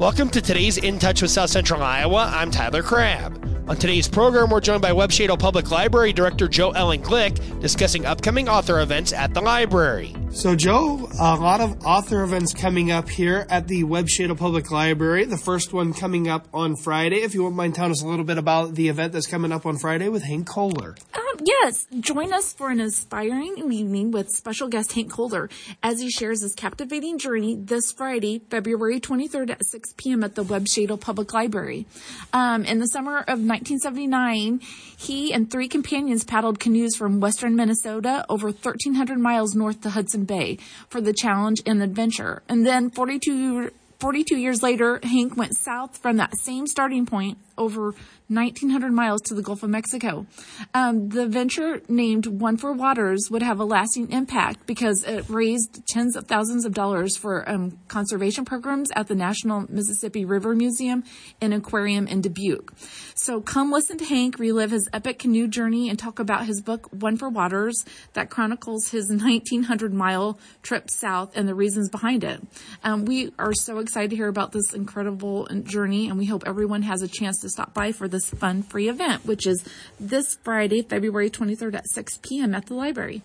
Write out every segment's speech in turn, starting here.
Welcome to today's In Touch with South Central Iowa. I'm Tyler Crabb. On today's program, we're joined by Webb Public Library Director Jo Ellen Glick discussing upcoming author events at the library. So, Jo, a lot of author events coming up here at the Webb Public Library. The first one coming up on Friday. If you wouldn't mind telling us a little bit about the event that's coming up on Friday with Hank Kohler. Yes, join us for an inspiring evening with special guest Hank Kohler as he shares his captivating journey this Friday, February 23rd at 6 p.m. at the Webb Shadle Public Library. Um, in the summer of 1979, he and three companions paddled canoes from western Minnesota over 1,300 miles north to Hudson Bay for the challenge and adventure. And then 42, 42 years later, Hank went south from that same starting point over 1,900 miles to the Gulf of Mexico. Um, the venture named One for Waters would have a lasting impact because it raised tens of thousands of dollars for um, conservation programs at the National Mississippi River Museum and Aquarium in Dubuque. So come listen to Hank relive his epic canoe journey and talk about his book One for Waters that chronicles his 1,900 mile trip south and the reasons behind it. Um, we are so excited to hear about this incredible journey and we hope everyone has a chance to stop by for this fun free event, which is this Friday, February 23rd at 6 p.m. at the library.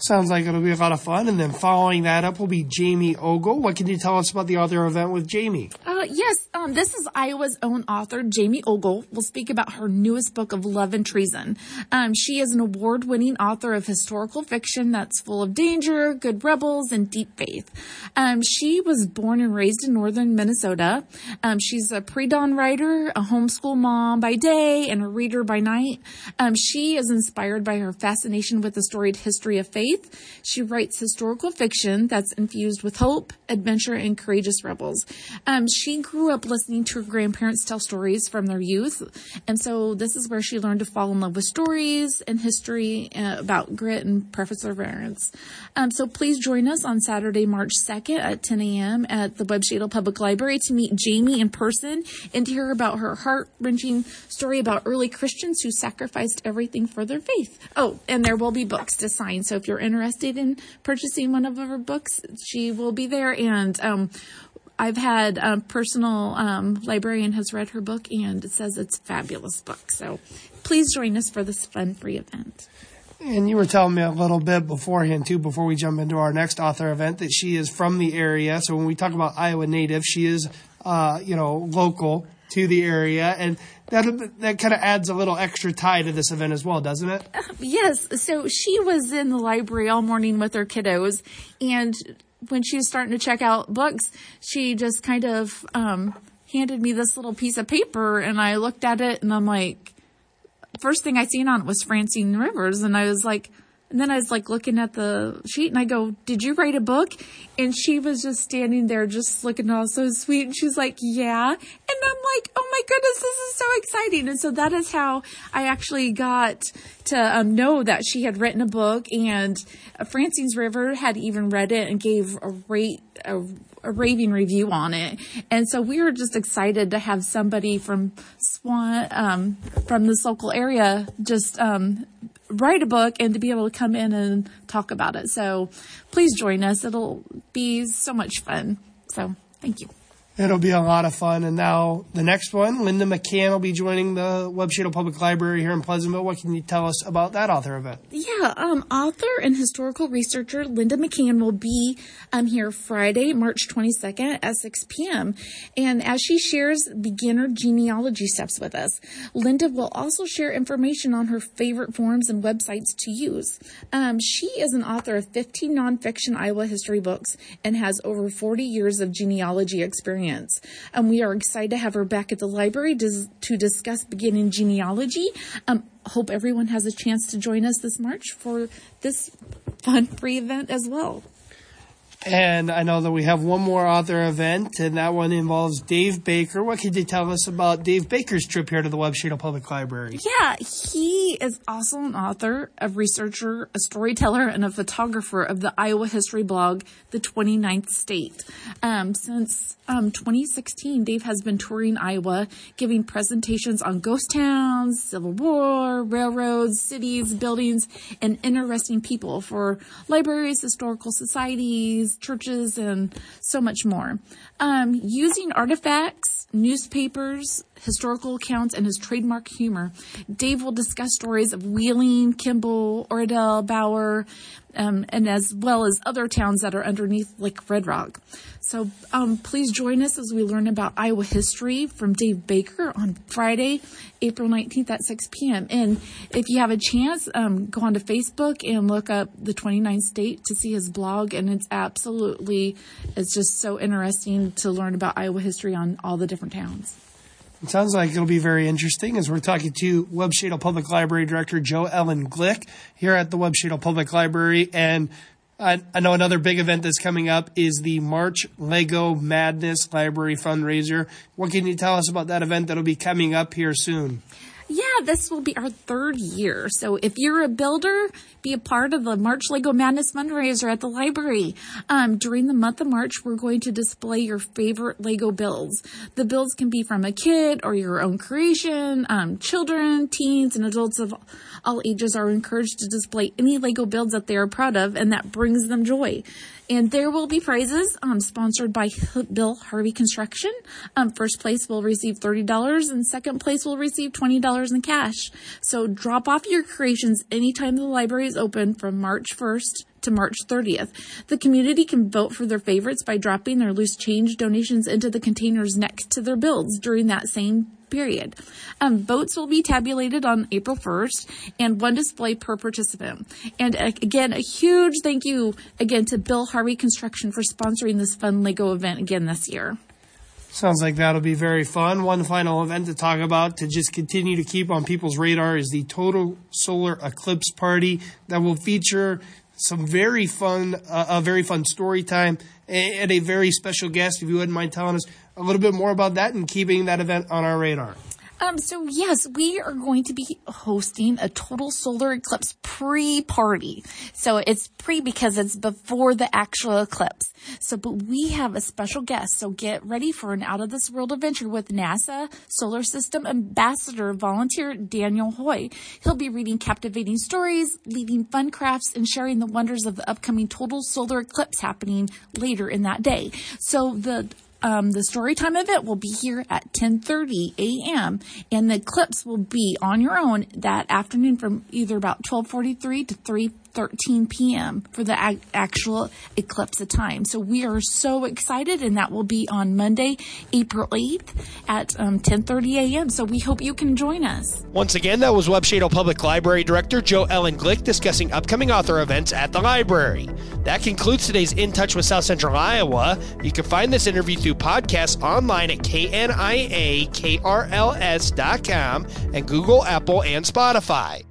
Sounds like it'll be a lot of fun. And then following that up will be Jamie Ogle. What can you tell us about the other event with Jamie? Uh, Uh, yes, um, this is Iowa's own author, Jamie Ogle, will speak about her newest book of Love and Treason. Um, she is an award winning author of historical fiction that's full of danger, good rebels, and deep faith. Um, she was born and raised in northern Minnesota. Um, she's a pre dawn writer, a homeschool mom by day, and a reader by night. Um, she is inspired by her fascination with the storied history of faith. She writes historical fiction that's infused with hope, adventure, and courageous rebels. Um, she grew up listening to her grandparents tell stories from their youth, and so this is where she learned to fall in love with stories and history uh, about grit and perseverance. Um, so please join us on Saturday, March 2nd at 10 a.m. at the Webb Shadle Public Library to meet Jamie in person and to hear about her heart-wrenching story about early Christians who sacrificed everything for their faith. Oh, and there will be books to sign. So if you're interested in purchasing one of her books, she will be there. And um, I've had a personal um, librarian has read her book and it says it's a fabulous book. So please join us for this fun free event. And you were telling me a little bit beforehand too, before we jump into our next author event, that she is from the area. So when we talk about Iowa native, she is, uh, you know, local to the area, and that that kind of adds a little extra tie to this event as well, doesn't it? Yes. So she was in the library all morning with her kiddos, and when she was starting to check out books, she just kind of um, handed me this little piece of paper, and I looked at it, and I'm like, first thing I seen on it was Francine Rivers, and I was like and then I was like looking at the sheet and I go, did you write a book? And she was just standing there just looking all so sweet. And she's like, yeah. And I'm like, oh my goodness, this is so exciting. And so that is how I actually got to um, know that she had written a book and uh, Francine's River had even read it and gave a rate, a, a raving review on it. And so we were just excited to have somebody from Swan, um, from this local area just, um, write a book and to be able to come in and talk about it. So please join us. It'll be so much fun. So thank you. It'll be a lot of fun. And now the next one, Linda McCann will be joining the Webb Shadle Public Library here in Pleasantville. What can you tell us about that author event? Yeah, um, author and historical researcher Linda McCann will be um, here Friday, March 22nd at 6 p.m. And as she shares beginner genealogy steps with us, Linda will also share information on her favorite forms and websites to use. Um, she is an author of 15 nonfiction Iowa history books and has over 40 years of genealogy experience And we are excited to have her back at the library to, to discuss beginning genealogy. Um, hope everyone has a chance to join us this March for this fun free event as well. And I know that we have one more author event, and that one involves Dave Baker. What could you tell us about Dave Baker's trip here to the Webb Shadle Public Library? Yeah, he is also an author, a researcher, a storyteller, and a photographer of the Iowa history blog, The 29th State. Um, since um, 2016, Dave has been touring Iowa, giving presentations on ghost towns, Civil War, railroads, cities, buildings, and interesting people for libraries, historical societies, churches, and so much more. Um, using artifacts, newspapers, historical accounts, and his trademark humor, Dave will discuss stories of Wheeling, Kimball, Oradell, Bauer, um, and as well as other towns that are underneath Lake Red Rock. So um, please join us as we learn about Iowa history from Dave Baker on Friday, April 19th at 6 p.m. And if you have a chance, um, go onto Facebook and look up the 29th state to see his blog. And it's absolutely, it's just so interesting to learn about Iowa history on all the different towns. It sounds like it'll be very interesting as we're talking to Webb Shadle Public Library Director Jo Ellen Glick here at the Webb Shadle Public Library. And I, I know another big event that's coming up is the March Lego Madness Library fundraiser. What can you tell us about that event that'll be coming up here soon? Yeah, this will be our third year. So if you're a builder, be a part of the March Lego Madness fundraiser at the library. Um, during the month of March, we're going to display your favorite Lego builds. The builds can be from a kid or your own creation. Um, children, teens, and adults of all ages are encouraged to display any Lego builds that they are proud of and that brings them joy. And there will be prizes um, sponsored by Bill Harvey Construction. Um, first place will receive $30 and second place will receive $20 in cash. So drop off your creations anytime the library is open from March 1st to March 30th. The community can vote for their favorites by dropping their loose change donations into the containers next to their builds during that same period. Um, votes will be tabulated on April 1st and one display per participant. And uh, again, a huge thank you again to Bill Harvey Construction for sponsoring this fun Lego event again this year. Sounds like that'll be very fun. One final event to talk about to just continue to keep on people's radar is the Total Solar Eclipse Party that will feature some very fun, uh, a very fun story time and a very special guest. If you wouldn't mind telling us a little bit more about that and keeping that event on our radar. Um, so yes, we are going to be hosting a total solar eclipse pre-party. So it's pre because it's before the actual eclipse. So, but we have a special guest. So get ready for an out of this world adventure with NASA Solar System Ambassador volunteer Daniel Hoy. He'll be reading captivating stories, leading fun crafts, and sharing the wonders of the upcoming total solar eclipse happening later in that day. So the um, the story time event will be here at 10:30 a.m. and the clips will be on your own that afternoon from either about 12:43 to 3 13 p.m. for the a- actual eclipse of time. So we are so excited, and that will be on Monday, April 8th at um, 10:30 a.m. So we hope you can join us. Once again, that was Webb Shadle Public Library Director Jo Ellen Glick discussing upcoming author events at the library. That concludes today's In Touch with South Central Iowa. You can find this interview through podcasts online at kniakrls.com and Google, Apple, and Spotify.